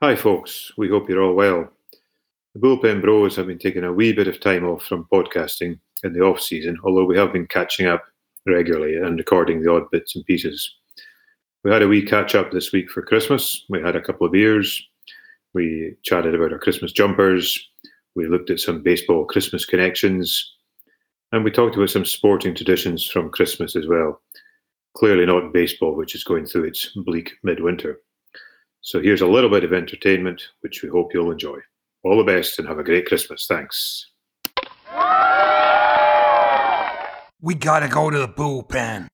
Hi, folks. We hope you're all well. The Bullpen Bros have been taking a wee bit of time off from podcasting in the off season, although we have been catching up regularly and recording the odd bits and pieces. We had a wee catch up this week for Christmas. We had a couple of beers. We chatted about our Christmas jumpers. We looked at some baseball Christmas connections. And we talked about some sporting traditions from Christmas as well. Clearly not baseball, which is going through its bleak midwinter. So here's a little bit of entertainment, which we hope you'll enjoy. All the best and have a great Christmas. Thanks. We gotta go to the bullpen.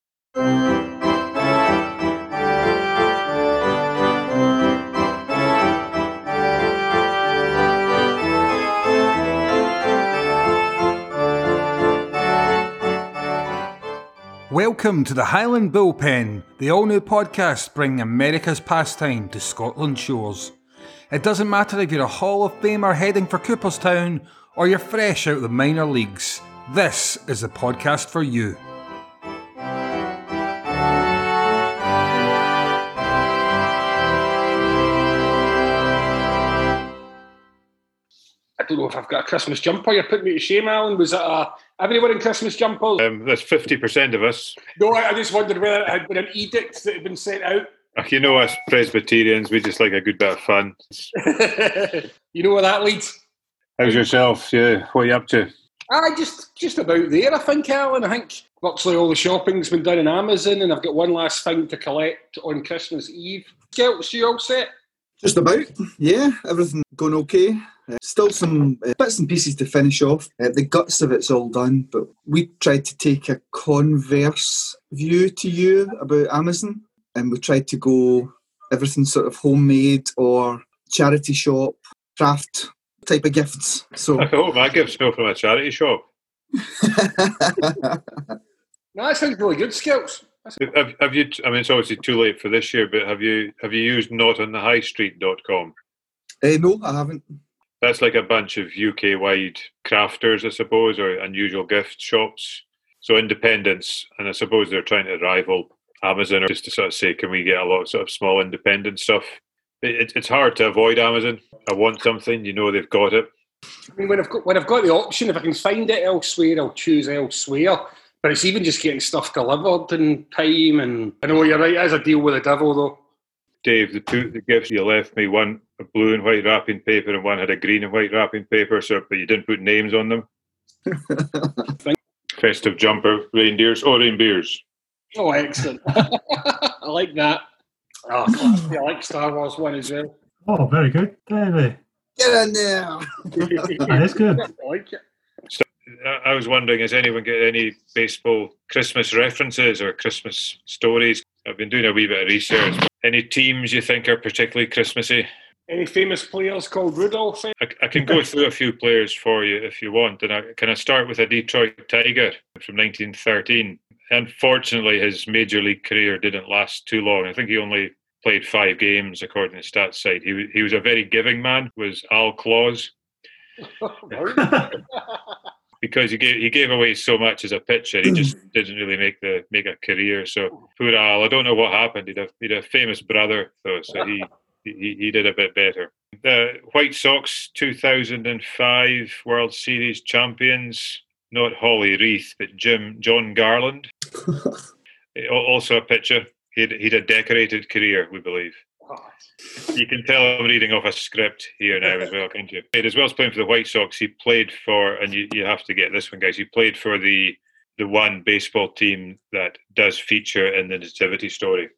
Welcome to the Highland Bullpen, the all new podcast bringing America's pastime to Scotland shores. It doesn't matter if you're a Hall of Famer heading for Cooperstown or you're fresh out of the minor leagues, this is the podcast for you. I don't know if I've got a Christmas jumper. You're putting me to shame, Alan. Was that a everyone in Christmas jumpers? Um, that's 50% of us. no, I, I just wondered whether it had been an edict that had been sent out. Ach, You know, us Presbyterians, we just like a good bit of fun. you know where that leads? How's yourself? Yeah, what are you up to? I just just about there, I think, Alan. I think virtually all the shopping's been done on Amazon, and I've got one last thing to collect on Christmas Eve. Skelts, you all set? Just about, yeah. Everything going okay. Uh, still some uh, bits and pieces to finish off. Uh, the guts of it's all done, but we tried to take a converse view to you about Amazon, and we tried to go everything sort of homemade or charity shop, craft type of gifts. So I hope my gift's not from a charity shop. No, that sounds really good, Skelts. Have, have you? I mean, it's obviously too late for this year, but have you have you used notonthehighstreet.com? Uh, no, I haven't. That's like a bunch of UK wide crafters, I suppose, or unusual gift shops. So independents, and I suppose they're trying to rival Amazon, or just to sort of say, can we get a lot of sort of small independent stuff? It, it's hard to avoid Amazon. I want something, you know, they've got it. I mean, when I've got when I've got the option, if I can find it elsewhere, I'll choose elsewhere. But it's even just getting stuff delivered in time, and I know you're right. It is a deal with the devil, though. Dave, the two the gifts you left me, one a blue and white wrapping paper, and one had a green and white wrapping paper. So, but you didn't put names on them. Festive jumper, reindeers, or reindeers. Oh, excellent! I like that. Oh, classy. I like Star Wars one as well. Oh, very good, Davey. Get in there. That is good. I like it. I- I was wondering, has anyone got any baseball Christmas references or Christmas stories? I've been doing a wee bit of research. Any teams you think are particularly Christmassy? Any famous players called Rudolph? I, I can go through a few players for you if you want. And I, can I start with a Detroit Tiger from 1913? Unfortunately, his major league career didn't last too long. I think he only played five games, according to stats site. He, he was a very giving man. Was Al Claus because he gave he gave away so much as a pitcher. He just didn't really make the make a career. So poor Al. I don't know what happened. He'd a he'd a famous brother though, so he. He, he did a bit better. The White Sox 2005 World Series champions, not Holly Reith, but Jim Jon Garland. Also a pitcher. He'd, he'd a decorated career, we believe. You can tell I'm reading off a script here now as well, can't you? As well as playing for the White Sox, he played for, and you, you have to get this one, guys. He played for the the one baseball team that does feature in the Nativity story.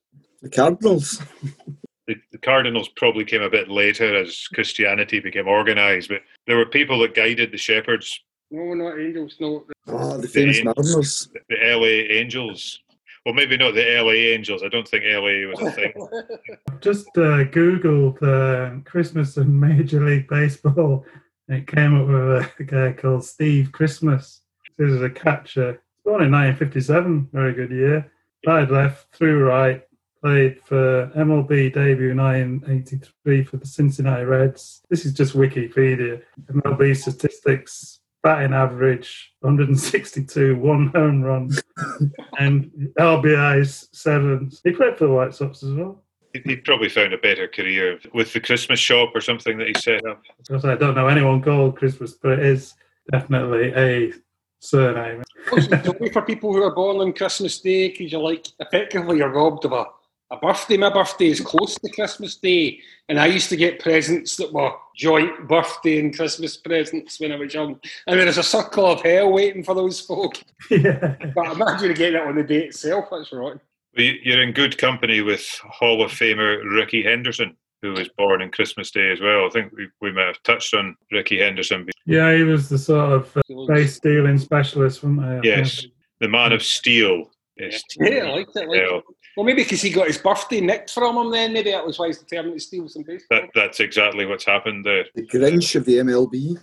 the Cardinals. The, the Cardinals probably came a bit later as Christianity became organised, but there were people that guided the shepherds, No, not Angels. No. Oh, the famous Angels. Mariners. the LA Angels. Well, maybe not the LA Angels. I don't think LA was a thing. Just uh, Googled uh, Christmas and Major League Baseball. And it came up with a guy called Steve Christmas. This is a catcher. Born in 1957, very good year. Played left, threw right. Played for MLB debut in 1983 for the Cincinnati Reds. This is just Wikipedia. MLB statistics, batting average 162, one home run, and RBI's seven. He played for the White Sox as well. He, he probably found a better career with the Christmas shop or something that he set up. I don't know anyone called Christmas, but it is definitely a surname. What's the story for people who are born on Christmas Day? Because you're like, effectively, you're robbed of a, a birthday. My birthday is close to Christmas Day, and I used to get presents that were joint birthday and Christmas presents when I was young. And there is a circle of hell waiting for those folk. yeah. But imagine getting it on the day itself. That's right. Well, you- You're in good company with Hall of Famer Rickey Henderson, who was born on Christmas Day as well. I think we, we might have touched on Rickey Henderson. Yeah, he was the sort of uh, base stealing specialist, wasn't he? I Yes, think? the man of steel. Yes. Yeah, I liked it. Like, Yeah, well, maybe because he got his birthday nicked from him then. Maybe that was why he's determined to steal some baseball. that, that's exactly what's happened there. The Grinch of the MLB.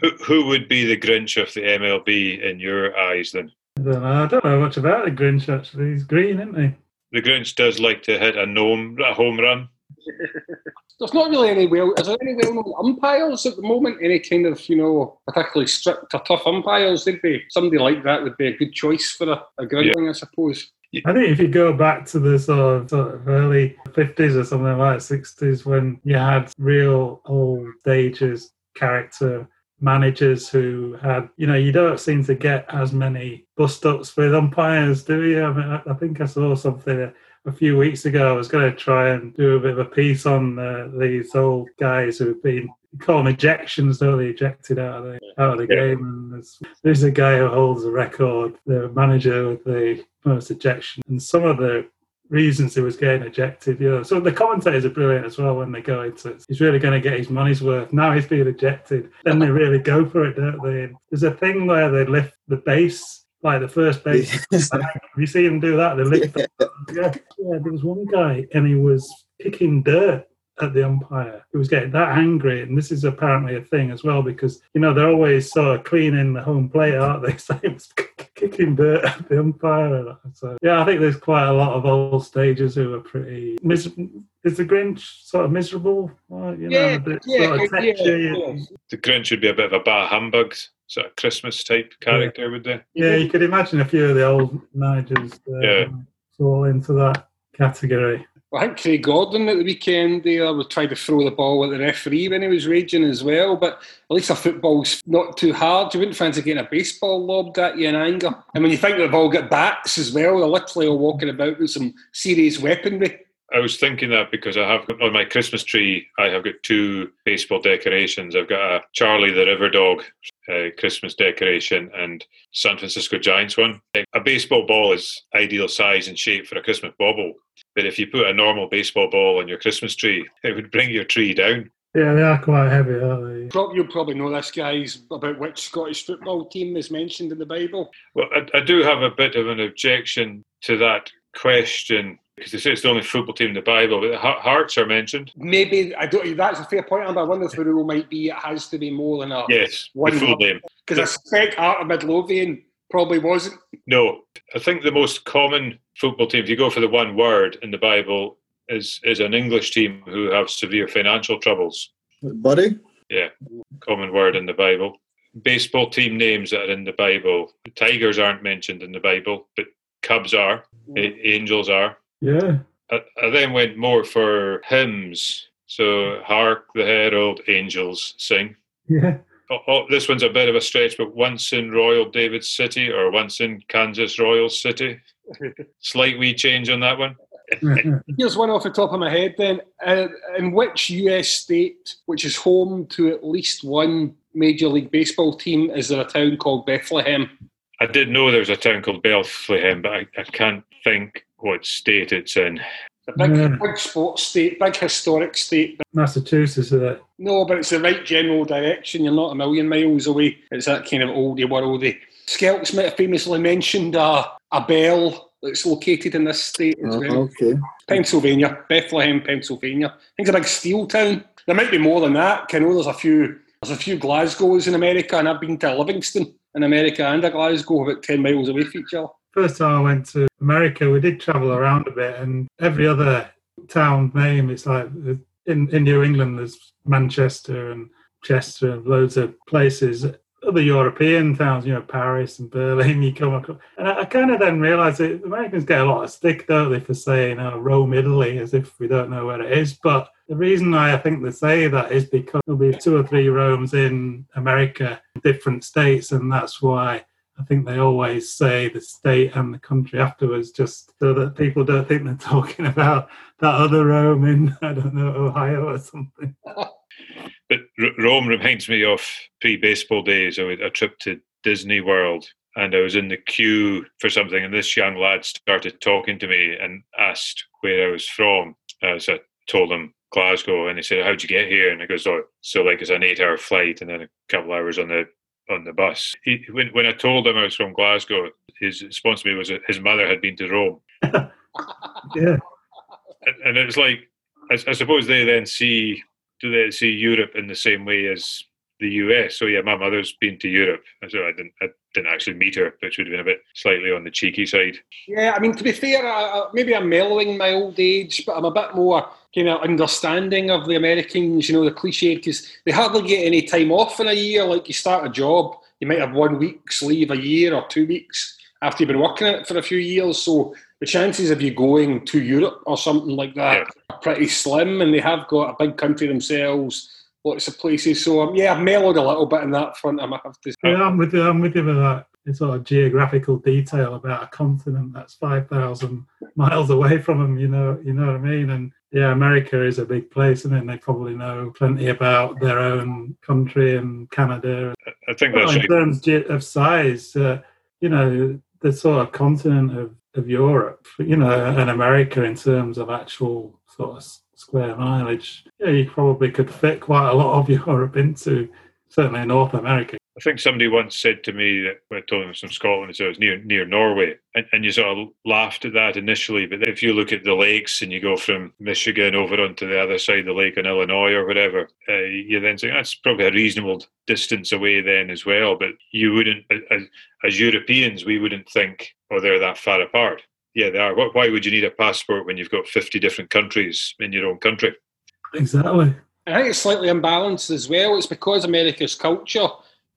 Who, who would be the Grinch of the MLB in your eyes then? I don't know. I don't know much about the Grinch actually. He's green, isn't he? The Grinch does like to hit a gnome, a home run. There's not really any well. Is there any well-known umpires at the moment? Any kind of you know particularly strict or tough umpires? They'd be somebody like that would be a good choice for a, a groundling, I suppose. I think if you go back to the sort of, sort of early 50s or something like 60s, when you had real old stages character managers who had, you know, you don't seem to get as many bust ups with umpires, do you? I, mean, I, think I saw something a, few weeks ago. I was going to try and do a bit of a piece on uh, these old guys who've been. Call them ejections, though they ejected out of the out of the Yeah. game. And there's, there's a guy who holds a record, the manager with the most ejection, and some of the reasons he was getting ejected. You know, so the commentators are brilliant as well when they go into it. He's really going to get his money's worth. Now he's being ejected, then they really go for it, don't they? And there's a thing where they lift the base, like the first base. Have you seen him do that? They lift. the- yeah, yeah. There was one guy, and he was kicking dirt at the umpire. He was getting that angry, and this is apparently a thing as well because you know they're always sort of cleaning the home plate, aren't they? So he was kicking dirt at the umpire. So yeah, I think there's quite a lot of old stagers who are pretty. Mis- is the Grinch sort of miserable? Well, you know, Yeah, a bit yeah, sort of yeah, tetchy. yeah. The Grinch would be a bit of a bah humbug, sort of Christmas type character, would they? Yeah, you could imagine a few of the old managers uh, Yeah. fall into that category. I think Craig Gordon at the weekend there was trying to throw the ball at the referee when he was raging as well. But at least a football's not too hard. You wouldn't fancy getting a baseball lobbed at you in anger. And when you think they've all got bats as well, they're literally all walking about with some serious weaponry. I was thinking that because I have on my Christmas tree, I have got two baseball decorations. I've got a Charlie the River Dog uh, Christmas decoration and San Francisco Giants one. A baseball ball is ideal size and shape for a Christmas bauble, but if you put a normal baseball ball on your Christmas tree, it would bring your tree down. Yeah, they are quite heavy, aren't they? You'll probably know this, guys, about which Scottish football team is mentioned in the Bible. Well, I, I do have a bit of an objection to that question because they say it's the only football team in the Bible, but the Hearts are mentioned. Maybe, I don't, that's a fair point, Amber. I wonder if the rule might be it has to be more than a. Yes, the One full word. name. Because I suspect Heart of Midlothian probably wasn't. No, I think the most common football team, if you go for the one word in the Bible, is is an English team who have severe financial troubles. Buddy? Yeah, common word in the Bible. Baseball team names that are in the Bible. The Tigers aren't mentioned in the Bible, but Cubs are. A- Angels are. Yeah. I, I then went more for hymns. So, hark the herald angels sing. Yeah. Oh, oh, this one's a bit of a stretch, but once in Royal David City or once in Kansas Royal City. Slight wee change on that one. Here's one off the top of my head then. Uh, in which US state, which is home to at least one Major League Baseball team, is there a town called Bethlehem? I did know there was a town called Bethlehem, but I, I can't think what state it's in. A big, Yeah. big sports state, big historic state. Massachusetts, is it? No, but it's the right general direction. You're not a million miles away. It's that kind of oldie worldy. Skelts might have famously mentioned uh, a bell that's located in this state as Oh, well. okay. Pennsylvania, Bethlehem, Pennsylvania. I think it's a big steel town. There might be more than that. I know there's a few. There's a few Glasgows in America, and I've been to Livingston in America and a Glasgow about ten miles away from each other. First time I went to America, we did travel around a bit, and every other town name, it's like in, in New England, there's Manchester and Chester and loads of places. other European towns, you know, Paris and Berlin, you come across. And I, I kind of then realised that Americans get a lot of stick, don't they, for saying Rome, Italy, as if we don't know where it is. But the reason I think they say that is because there'll be two or three Romes in America, different states, and that's why I think they always say the state and the country afterwards, just so that people don't think they're talking about that other Rome in, I don't know, Ohio or something. But Rome reminds me of pre-baseball days. I a trip to Disney World, and I was in the queue for something, and this young lad started talking to me and asked where I was from. Uh, so I told him Glasgow, and he said, "How'd you get here?" And I goes, "Oh, so like it's an eight-hour flight, and then a couple hours on the on the bus." He, when when I told him I was from Glasgow, his response to me was that his mother had been to Rome. yeah, and, and it's like I, I suppose they then see do they see Europe in the same way as the US? So yeah, my mother's been to Europe, so I didn't I didn't actually meet her, which would have been a bit slightly on the cheeky side. Yeah, I mean to be fair, I, maybe I'm mellowing my old age, but I'm a bit more kind of understanding of the Americans. You know, the cliche because they hardly get any time off in a year. Like you start a job, you might have one week's leave a year or two weeks after you've been working it for a few years. So the chances of you going to Europe or something like that yeah. are pretty slim, and they have got a big country themselves, lots of places. So um, yeah, I've mellowed a little bit in that front. I might have to. Yeah, I'm with you. I'm with you with that. It's sort of geographical detail about a continent that's five thousand miles away from them. You know, you know what I mean. And yeah, America is a big place, and then they probably know plenty about their own country and Canada. I think that's well, in terms of size. Uh, you know, the sort of continent of of Europe, you know, and America in terms of actual sort of square mileage, yeah, you probably could fit quite a lot of Europe into certainly North America. I think somebody once said to me that when I told them from Scotland, so it was near near Norway, and, and you sort of laughed at that initially. But if you look at the lakes and you go from Michigan over onto the other side of the lake in Illinois or whatever, uh, you then think that's probably a reasonable distance away then as well. But you wouldn't, as, as Europeans, we wouldn't think, oh, they're that far apart. Yeah, they are. Why would you need a passport when you've got 50 different countries in your own country? Exactly. I think it's slightly imbalanced as well. It's because America's culture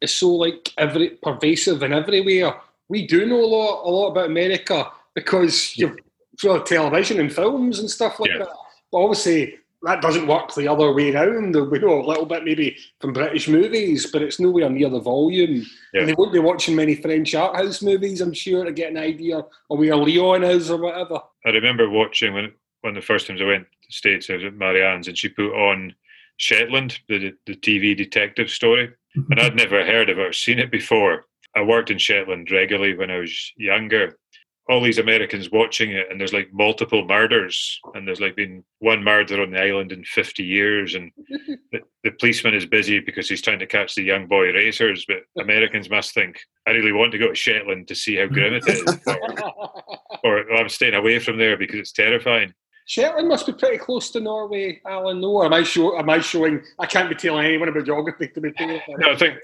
is so like every pervasive and everywhere. We do know a lot, a lot about America because you've through television and films and stuff like yeah. that. But obviously, that doesn't work the other way around. We know a little bit maybe from British movies, but it's nowhere near the volume. Yeah. And they won't be watching many French art house movies, I'm sure, to get an idea of where Leon is or whatever. I remember watching when one of the first times I went to the States, I was at Marianne's, and she put on Shetland, the the TV detective story, and I'd never heard of it or seen it before. I worked in Shetland regularly when I was younger. All these Americans watching it, and there's like multiple murders, and there's like been one murder on the island in 50 years, and the, the policeman is busy because he's trying to catch the young boy racers. But Americans must think, I really want to go to Shetland to see how grim it is, or, or I'm staying away from there because it's terrifying. Shetland must be pretty close to Norway, Alan. No, am I show, Am I showing? I can't be telling anyone about geography to be fair. No, I think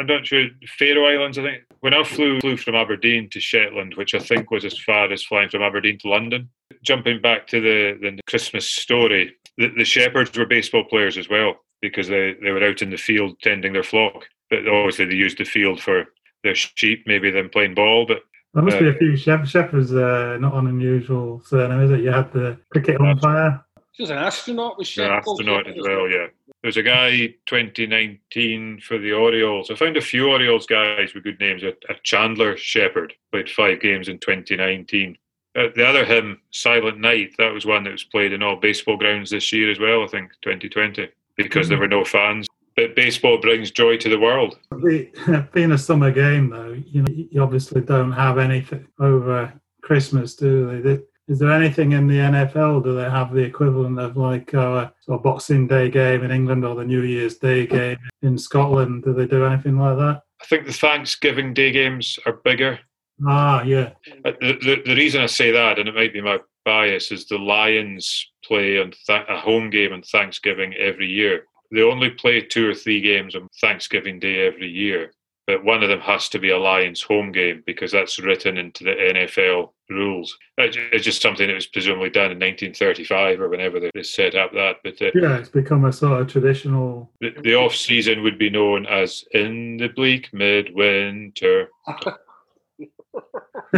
I'm not sure. Faroe Islands. I think when I flew flew from Aberdeen to Shetland, which I think was as far as flying from Aberdeen to London. Jumping back to the the Christmas story, the, the shepherds were baseball players as well because they they were out in the field tending their flock. But obviously they used the field for their sheep, maybe them playing ball. But there must uh, be a few chef, shepherds uh, not an unusual surname, is it? You had the cricket umpire. She was an astronaut, was she? An astronaut as well, yeah. There's a guy 2019 for the Orioles. I found a few Orioles guys with good names. A, a Chandler Shepherd played five games in 2019. Uh, the other hymn, Silent Night, that was one that was played in all baseball grounds this year as well, I think, 2020, because mm-hmm. there were no fans but baseball brings joy to the world. Being a summer game, though, you know, you obviously don't have anything over Christmas, do they? Is there anything in the NFL? Do they have the equivalent of like a sort of Boxing Day game in England or the New Year's Day game in Scotland? Do they do anything like that? I think the Thanksgiving Day games are bigger. Ah, yeah. The, the, the reason I say that, and it might be my bias, is the Lions play on th- a home game on Thanksgiving every year they only play two or three games on Thanksgiving Day every year. but one of them has to be a Lions home game because that's written into the NFL rules. It's just something that was presumably done in 1935 or whenever they set up that. But uh, yeah, it's become a sort of traditional. The, the off season would be known as in the bleak midwinter.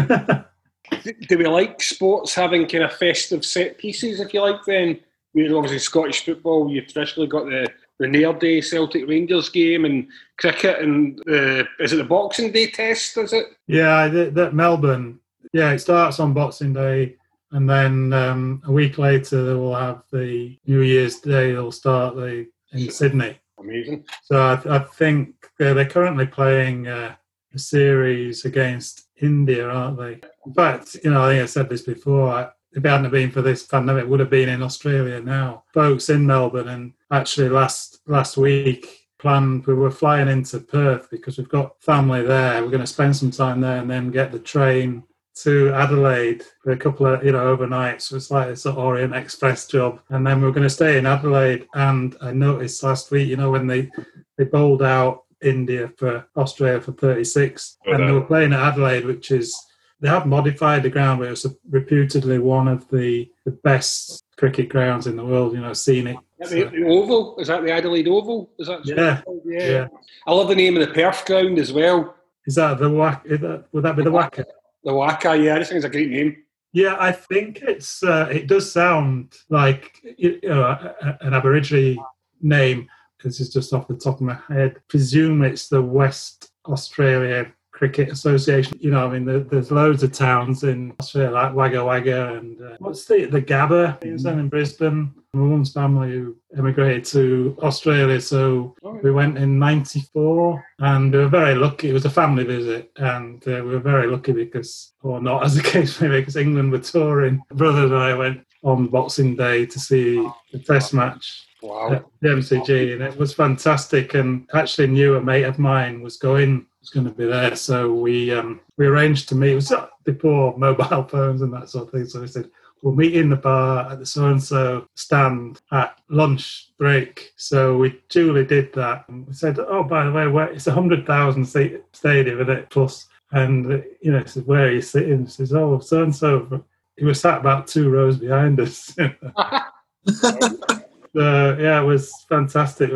Do we like sports having kind of festive set pieces, if you like? Then, I mean, obviously Scottish football, you've traditionally got the the Nair Day Celtic Rangers game and cricket and uh, is it the Boxing Day test? Is it? Yeah, that Melbourne. Yeah, it starts on Boxing Day, and then um, a week later they will have the New Year's Day. They'll start the in Sydney. Amazing. So I, I think they're, they're currently playing uh, a series against India, aren't they? In fact, you know, I think I said this before if it hadn't been for this pandemic, it would have been in Australia now. Folks in Melbourne, and actually last last week planned we were flying into Perth because we've got family there. We're going to spend some time there and then get the train to Adelaide for a couple of you know overnights. So it's like it's an Orient Express job, and then we we're going to stay in Adelaide. And I noticed last week, you know, when they they bowled out India for Australia for 36, and they were playing at Adelaide, which is they have modified the ground, but it's reputedly one of the, the best cricket grounds in the world. You know, scenic. The, the, Oval is that the Adelaide Oval? Is that yeah. yeah? yeah? I love the name of the Perth ground as well. Is that the WACA? Would that be the WACA? The WACA, yeah. I just think it's a great name. Yeah, I think it's. Uh, it does sound like you know, an Aborigine name. This is just off the top of my head. Presume it's the West Australia Cricket Association. You know, I mean, there, there's loads of towns in Australia like Wagga Wagga and uh, what's the the Gabba mm-hmm. in Brisbane. My mum's family who emigrated to Australia, so we went in '94, and we were very lucky. It was a family visit, and uh, we were very lucky because, or not as the case may be, because England were touring. My brother and I went on Boxing Day to see the Test match Wow. the MCG, and it was fantastic. And actually, knew a mate of mine was going was going to be there, so we um, we arranged to meet. It was before mobile phones and that sort of thing. So we said we'll meet in the bar at the so and so stand at lunch break. So we duly did that. And we said, oh, by the way, where, it's a hundred thousand seat stadium, isn't it? Plus, and you know, said, where are you sitting? He says, oh, so and so. He was sat about two rows behind us. Uh, yeah, it was fantastic.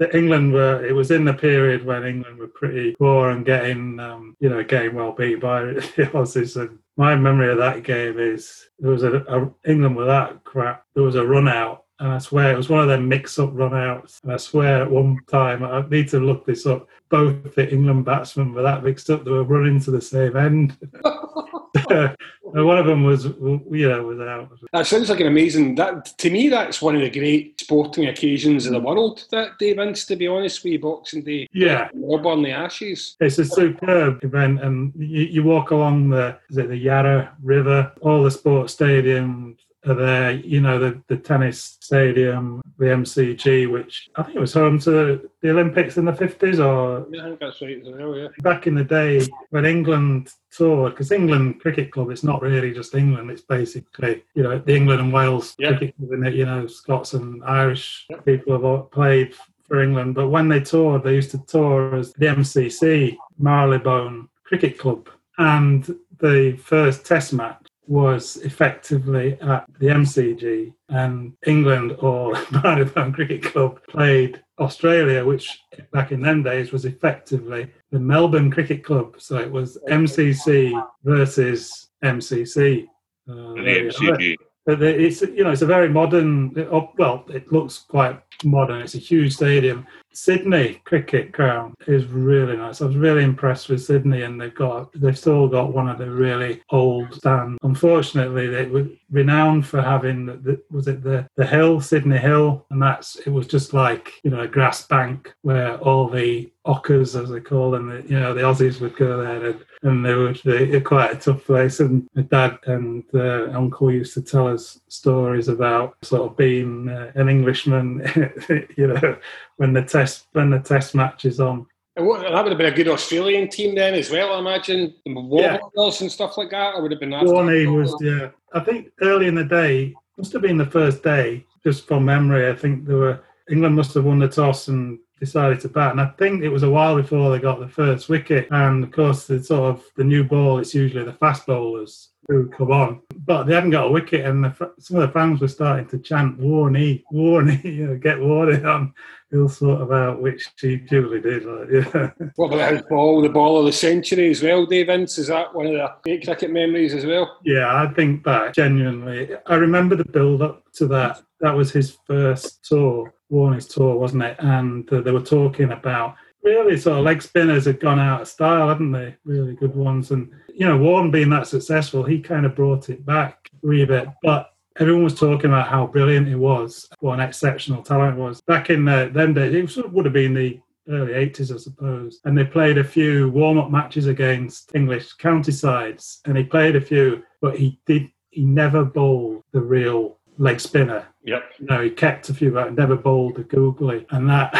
Uh, England were it was in the period when England were pretty poor and getting um, you know getting well beat by the Aussies. And my memory of that game is there was a, a England were that crap. There was a run out and I swear it was one of them mix-up run-outs. And I swear at one time, I need to look this up. Both the England batsmen were that mixed up; they were running to the same end. one of them was, yeah, was out. That sounds like an amazing. That to me, that's one of the great sporting occasions in the mm. world. That day, Vince. To be honest, with Boxing Day. Yeah, Melbourne, the Ashes. It's a superb event, and you, you walk along the is it the Yarra River, all the sports stadiums are there. You know, the, the tennis stadium, the MCG, which I think it was home to the Olympics in the 50s or. Yeah, I think that's right well, yeah. Back in the day when England toured, because England Cricket Club, it's not really just England, it's basically, you know, the England and Wales yeah. Cricket Club in it, you know, Scots and Irish yeah. people have played for England. But when they toured, they used to tour as the MCC, Marylebone Cricket Club. And the first test match was effectively at the MCG, and England or Marylebone Cricket Club played Australia, which back in them days was effectively the Melbourne Cricket Club. So it was MCC versus MCC. Uh, the MCG. But it's you know it's a very modern. Well, it looks quite modern. It's a huge stadium. Sydney cricket ground is really nice. I was really impressed with Sydney, and they've got they've still got one of the really old stands. Unfortunately, they were renowned for having the, was it the the hill Sydney Hill, and that's it was just like you know a grass bank where all the ockers, as they call them, you know the Aussies would go there and and they were they, quite a tough place. And my dad and uh, uncle used to tell us stories about sort of being uh, an Englishman, you know, when the test when the test match is on. And what, that would have been a good Australian team then as well, I imagine. Warners yeah. and stuff like that, or would have been. Warney was yeah. I think early in the day must have been the first day, just from memory. I think there were England must have won the toss and decided to bat. And I think it was a while before they got the first wicket. And of course, the sort of the new ball, it's usually the fast bowlers who come on. But they hadn't got a wicket, and the, some of the fans were starting to chant "Warney, Warney," you know, get Warney on. He'll sort of out, which he duly did. Like, yeah. What about his ball, the ball of the century as well, Dave Ince? Is that one of the great cricket memories as well? Yeah, I think back genuinely. I remember the build up to that. That was his first tour, Warney's tour, wasn't it? And uh, they were talking about really sort of leg spinners had gone out of style, hadn't they? Really good ones. And, you know, Warne being that successful, he kind of brought it back a wee bit. But everyone was talking about how brilliant he was, what an exceptional talent it was. Back in uh, them days, it sort of would have been the early 80s, I suppose. And they played a few warm up matches against English county sides. And he played a few, but he did, he never bowled the real leg spinner. Yep. No, he kept a few, but never bowled a googly. And that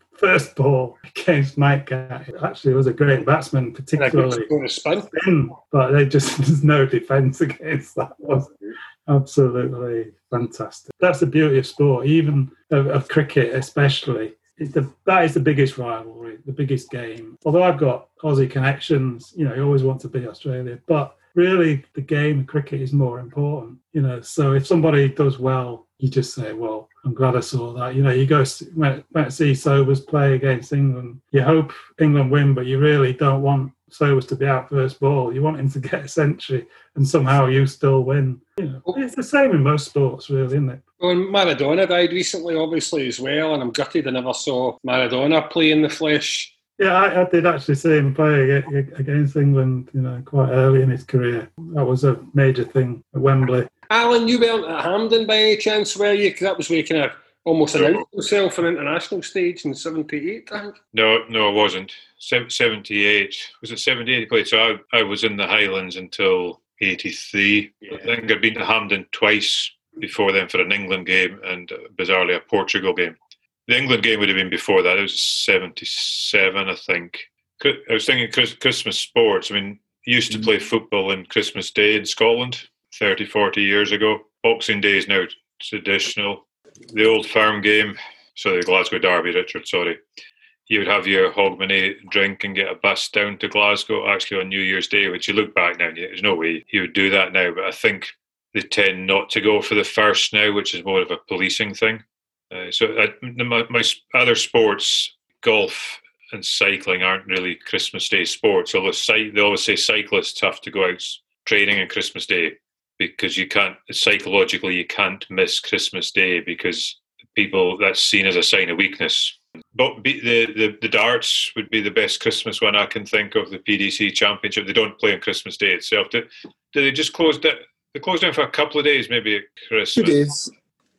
first ball against Mike actually was a great batsman, particularly spin. but they just there's no defence against that. Was absolutely fantastic. That's the beauty of sport, even of, of cricket, especially. The, that is the biggest rivalry, the biggest game. Although I've got Aussie connections, you know, you always want to be Australia, but really the game of cricket is more important. You know, so if somebody does well, you just say, "Well, I'm glad I saw that." You know, you go went to see Sobers play against England. You hope England win, but you really don't want Sobers to be out first ball. You want him to get a century, and somehow you still win. You know, it's the same in most sports, really, isn't it? Well, Maradona died recently, obviously as well, and I'm gutted I never saw Maradona play in the flesh. Yeah, I, I, did actually see him play against England, you know, quite early in his career. That was a major thing at Wembley. Alan, you weren't at Hampden by any chance, were you? Because that was where you kind of almost announced himself on international stage in 78, I think. No, no, it wasn't. 78. Was it 78 he played? So I, I was in the Highlands until 83. Yeah. I think I'd been to Hampden twice before then for an England game and uh, bizarrely a Portugal game. The England game would have been before that. It was 77, I think. I was thinking Christmas sports. I mean, used to mm. play football in Christmas Day in Scotland 30, 40 years ago. Boxing Day is now traditional. The Old Firm game, so the Glasgow Derby, Richard, sorry. You would have your Hogmanay drink and get a bus down to Glasgow actually on New Year's Day, which you look back now and there's no way you would do that now. But I think they tend not to go for the first now, which is more of a policing thing. Uh, so uh, my, my other sports, golf and cycling, aren't really Christmas Day sports. Although they always say cyclists have to go out training on Christmas Day because you can't psychologically you can't miss Christmas Day because people that's seen as a sign of weakness. But the, the the darts would be the best Christmas one I can think of. The PDC Championship. They don't play on Christmas Day itself. Do, do they just close down? They close down for a couple of days, maybe at Christmas. Two days.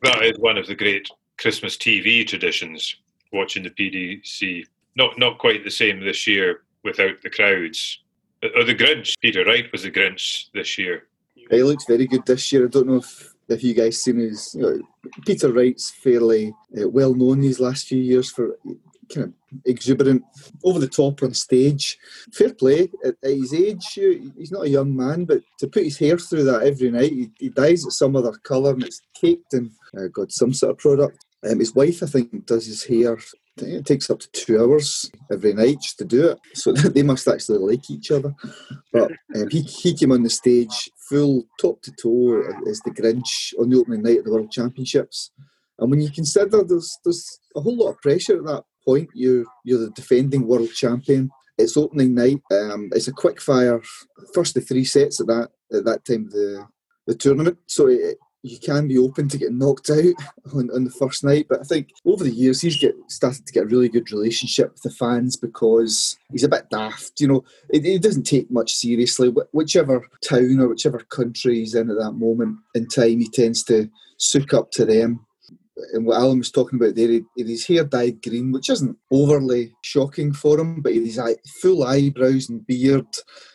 That is one of the great Christmas TV traditions. Watching the PDC. Not not quite the same this year without the crowds. Or the Grinch. Peter Wright was the Grinch this year. He looks very good this year. I don't know if, if you guys seen his. You know, Peter Wright's fairly uh, well known these last few years for kind of exuberant, over the top on stage. Fair play at, at, his age. He's not a young man, but to put his hair through that every night, he, he dyes it some other colour and it's caked in uh, got some sort of product. Um, his wife, I think, does his hair it takes up to two hours every night just to do it. So they must actually like each other. But um, he, he came on the stage full top to toe as the Grinch on the opening night of the World Championships. And when you consider there's there's a whole lot of pressure at that point, you're you're the defending world champion. It's opening night. Um, it's a quick fire first of three sets at that at that time of the the tournament. So it, you can be open to getting knocked out on, on the first night. But I think over the years he's get started to get a really good relationship with the fans because he's a bit daft. You know, it, it doesn't take much seriously. Whichever town or whichever country he's in at that moment in time, he tends to soak up to them. And what Alan was talking about there, his hair dyed green, which isn't overly shocking for him, but his full eyebrows and beard,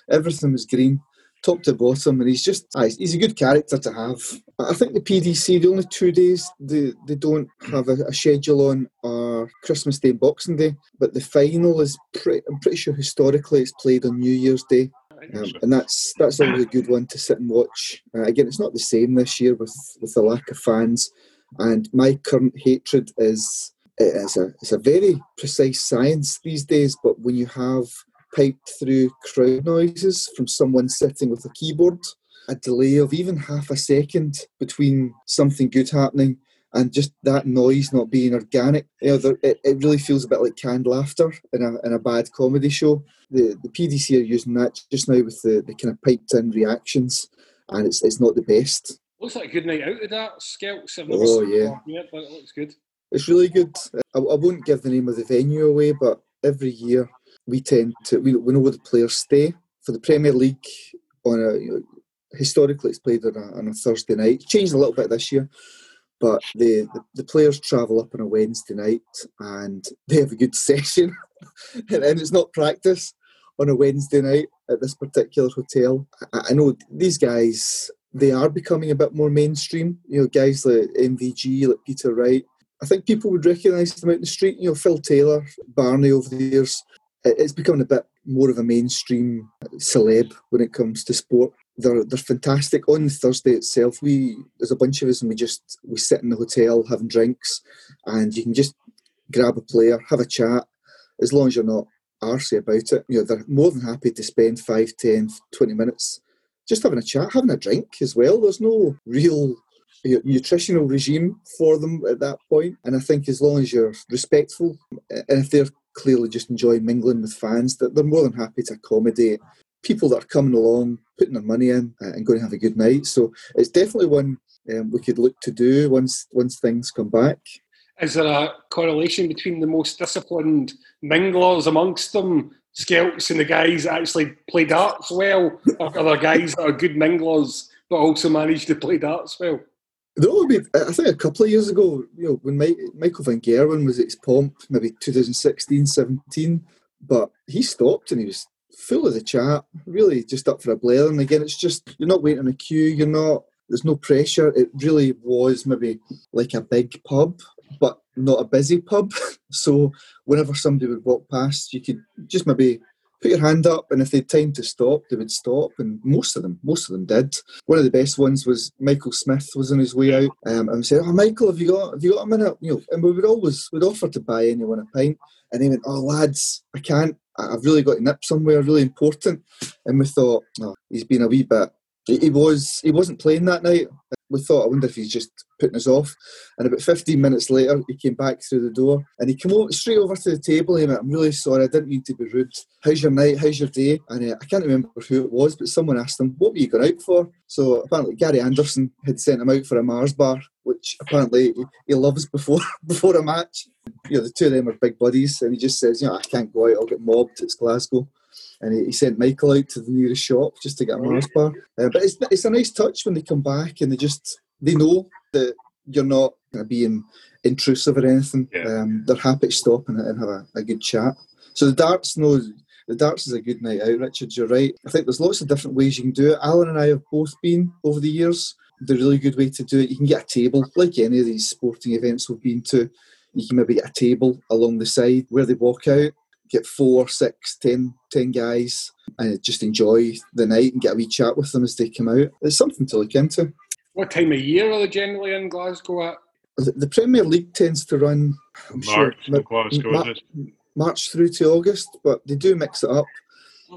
everything was green top to bottom, and he's just he's a good character to have. I think the PDC the only two days they, they don't have a, a schedule on are Christmas Day and Boxing Day, but the final is pretty, I'm pretty sure historically it's played on New Year's Day. Um, and that's that's always a good one to sit and watch. Uh, again, it's not the same this year with with the lack of fans, and my current hatred is it's a it's a very precise science these days. But when you have piped through crowd noises from someone sitting with a keyboard, a delay of even half a second between something good happening and just that noise not being organic. You know, there, it, it really feels a bit like canned laughter in a, in a bad comedy show. The the PDC are using that just now with the, the kind of piped in reactions, and it's it's not the best. Looks like a good night out of that, Skelts. I've Oh, yeah. yet, but it looks good. It's really good. I, I won't give the name of the venue away, but every year we tend to we, we know where the players stay for the Premier League. On a you know, historically, it's played on a, on a Thursday night. It's changed a little bit this year, but the, the the players travel up on a Wednesday night and they have a good session, and, it's not practice on a Wednesday night at this particular hotel. I, I know these guys. They are becoming a bit more mainstream. You know, guys like MVG, like Peter Wright, I think people would recognise them out in the street. You know, Phil Taylor, Barney over the years. It- It's becoming a bit more of a mainstream celeb when it comes to sport. They're they're fantastic. On Thursday itself, we there's a bunch of us and we just we sit in the hotel having drinks, and you can just grab a player, have a chat, as long as you're not arsy about it. You know, they're more than happy to spend 5, 10, 20 minutes just having a chat, having a drink as well. There's no real nutritional regime for them at that point. And I think as long as you're respectful, and if they're clearly just enjoying mingling with fans, that they're more than happy to accommodate people that are coming along, putting their money in, uh, and going to have a good night. So it's definitely one um, we could look to do once once things come back. Is there a correlation between the most disciplined minglers amongst them, Skelts, and the guys that actually play darts well? Or are there guys that are good minglers but also manage to play darts well? No, I mean, I think a couple of years ago, you know, when Mike, Michael Van Gerwen was at his pomp, maybe 2016, 17, but he stopped and he was full of the chat, really just up for a blather. And again, it's just, you're not waiting in a queue, you're not, there's no pressure. It really was maybe like a big pub, but not a busy pub. So whenever somebody would walk past, you could just maybe put your hand up, and if they had time to stop, they would stop. And most of them, most of them did. One of the best ones was Michael Smith was on his way out, um, and we said, "Oh, Michael, have you got have you got a minute?" You know, and we would always would offer to buy anyone a pint, and he went, "Oh, lads, I can't. I've really got to nip somewhere, really important." And we thought, "Oh, he's been a wee bit." He was he wasn't playing that night. We thought, I wonder if he's just putting us off. And about 15 minutes later, he came back through the door and he came over, straight over to the table. He went, I'm really sorry, I didn't mean to be rude. How's your night? How's your day? And uh, I can't remember who it was, but someone asked him, What were you going out for? So apparently, Gary Anderson had sent him out for a Mars bar, which apparently he, loves before before a match. You know, the two of them are big buddies. And he just says, You know, I can't go out, I'll get mobbed. It's Glasgow. And he, he sent Michael out to the nearest shop just to get a Mars bar. Uh, but it's, it's a nice touch when they come back and they just they know that you're not going to be intrusive or anything. Yeah. Um, they're happy to stop and, and have a, a good chat. So the darts no, the darts is a good night out, Richard. You're right. I think there's lots of different ways you can do it. Alan and I have both been over the years. The really good way to do it, you can get a table, like any of these sporting events we've been to. You can maybe get a table along the side where they walk out, get four, six, ten, ten guys, and just enjoy the night and get a wee chat with them as they come out. It's something to look into. What time of year are they generally in Glasgow at? The, the Premier League tends to run, I'm sure, March, ma- Glasgow, ma- isn't it? March through to August, but they do mix it up.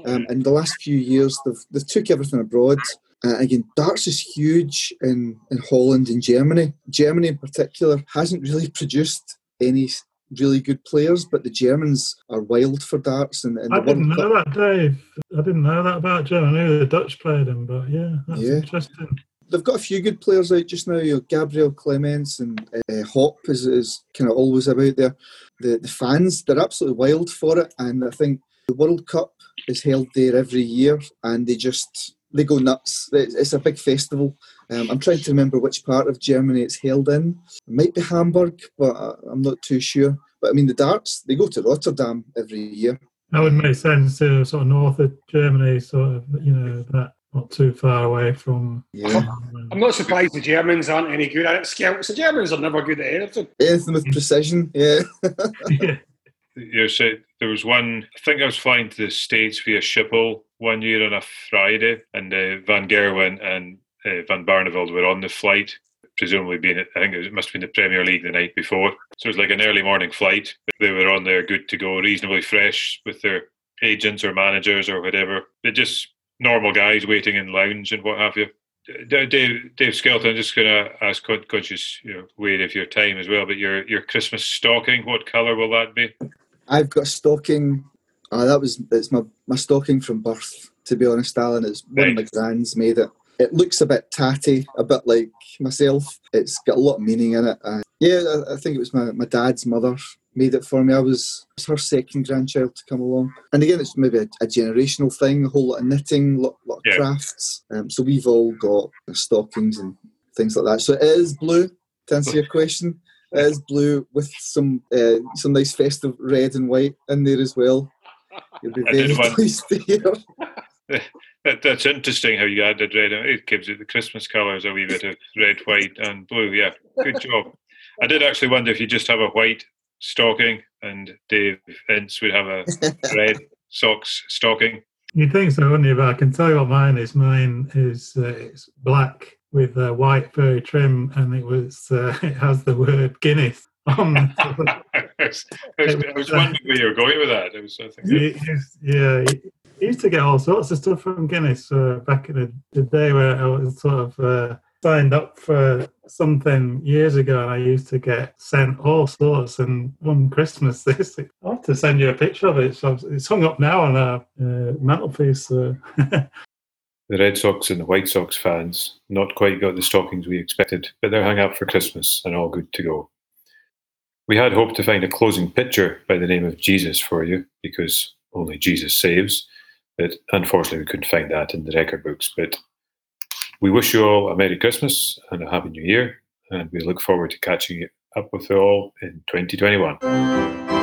Um, in the last few years, they've, they've took everything abroad. Uh, again, darts is huge in, in Holland and Germany. Germany, in particular, hasn't really produced any s- really good players, but the Germans are wild for darts. And, and I didn't know that, Dave. I didn't know that about Germany. I knew the Dutch played them, but yeah, that's Yeah. interesting. they've got a few good players out just now. You know, Gabriel Clemens and uh, Hopp is, is kind of always about there. The the fans they're absolutely wild for it, and I think the World Cup is held there every year, and they just they go nuts. It's, it's a big festival. Um, I'm trying to remember which part of Germany it's held in. It might be Hamburg, but I- I'm not too sure. But I mean, the darts they go to Rotterdam every year. That would make sense to sort of north of Germany, sort of, you know, that not too far away from. Yeah, I'm not surprised the Germans aren't any good at it. Skelts, the Germans are never good at anything. anything with precision. Yeah. yeah. You said there was one. I think I was flying to the states via Schiphol one year on a Friday, and uh, Van Gerwen and uh, Van Barneveld were on the flight. presumably being, I think it must have been the Premier League the night before. So it was like an early morning flight. They were on there, good to go, reasonably fresh with their agents or managers or whatever. They're just normal guys waiting in lounge and what have you. Dave, Dave Skelton, I'm just going to ask conscious, you know, weight of your time as well. But your your Christmas stocking, what colour will that be? I've got a stocking. Uh, that was it's my my stocking from birth. To be honest, Alan, it's one right. of my grands made it. It looks a bit tatty, a bit like myself. It's got a lot of meaning in it. Uh, yeah, I, I, think it was my, my dad's mother made it for me. I was, was her second grandchild to come along. And again, it's maybe a, a generational thing, a whole lot of knitting, a lot, lot of yeah. crafts. Um, so we've all got stockings and things like that. So it is blue, to answer your question. It is blue with some uh, some nice festive red and white in there as well. You'll be very pleased to hear. That, that's interesting how you added red. It gives it the Christmas colours a wee bit of red, white, and blue. Yeah, good job. I did actually wonder if you just have a white stocking and Dave Ince would have a red socks stocking. You'd think so, wouldn't you? But I can tell you what mine is. Mine is uh, it's black with uh, white furry trim, and it was uh, it has the word Guinness on. I, was, I was wondering where you were going with that. It was, I think, yeah, used to get all sorts of stuff from Guinness uh, back in the, the, day where I was sort of uh, signed up for something years ago, and I used to get sent all sorts. And one Christmas, this I have to send you a picture of it. So it's hung up now on a uh, mantelpiece. the Red Sox and the White Sox fans not quite got the stockings we expected, but they're hung up for Christmas and all good to go. We had hoped to find a closing pitcher by the name of Jesus for you because only Jesus saves. But unfortunately, we couldn't find that in the record books. But we wish you all a Merry Christmas and a Happy New Year. And we look forward to catching up with you all in 2021.